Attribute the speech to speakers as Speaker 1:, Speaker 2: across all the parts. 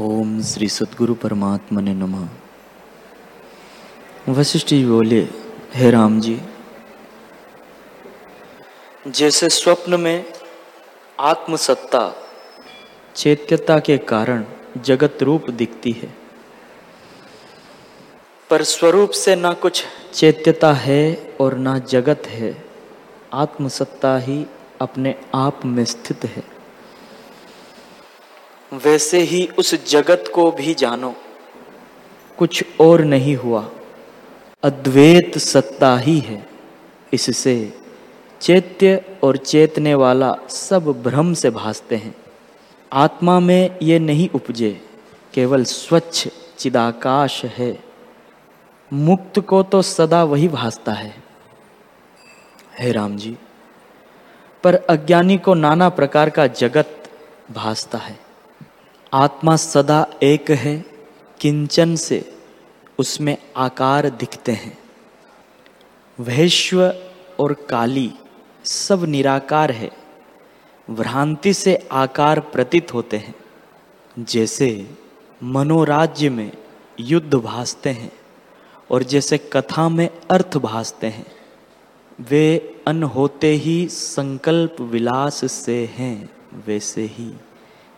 Speaker 1: ओम श्री सदगुरु परमात्मा ने नमः। वशिष्ठ जी बोले, हे राम जी, जैसे स्वप्न में आत्मसत्ता चैत्यता के कारण जगत रूप दिखती है, पर स्वरूप से ना कुछ चैत्यता है और ना जगत है, आत्मसत्ता ही अपने आप में स्थित है। वैसे ही उस जगत को भी जानो। कुछ और नहीं हुआ। अद्वैत सत्ता ही है। इससे चैत्य और चेतने वाला सब भ्रम से भासते हैं। आत्मा में ये नहीं उपजे। केवल स्वच्छ चिदाकाश है। मुक्त को तो सदा वही भासता है। हे राम जी, पर अज्ञानी को नाना प्रकार का जगत भासता है। आत्मा सदा एक है, किंचन से उसमें आकार दिखते हैं। वैश्व और काली सब निराकार है, भ्रांति से आकार प्रतीत होते हैं। जैसे मनोराज्य में युद्ध भासते हैं और जैसे कथा में अर्थ भासते हैं, वे अन होते ही संकल्प विलास से हैं, वैसे ही।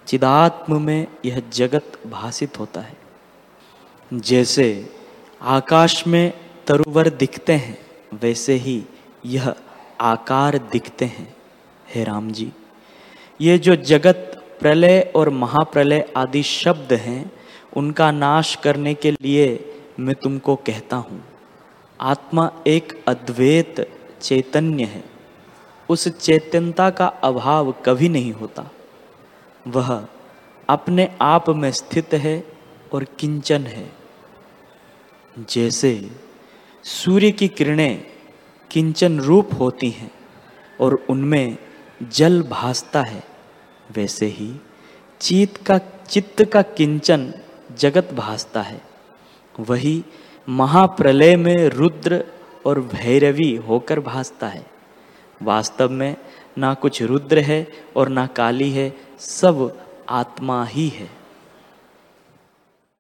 Speaker 1: चिदात्म में यह जगत भासित होता है। जैसे आकाश में तरुवर दिखते हैं, वैसे ही यह आकार दिखते हैं। हे राम जी, ये जो जगत प्रलय और महाप्रलय आदि शब्द हैं, उनका नाश करने के लिए मैं तुमको कहता हूँ। आत्मा एक अद्वैत चैतन्य है। उस चैतन्यता का अभाव कभी नहीं होता। वह अपने आप में स्थित है और किंचन है। जैसे सूर्य की किरणें किंचन रूप होती हैं और उनमें जल भासता है, वैसे ही चीत का, चित्त का किंचन जगत भासता है। वही महाप्रलय में रुद्र और भैरवी होकर भासता है। वास्तव में ना कुछ रुद्र है और ना काली है सब आत्मा ही है।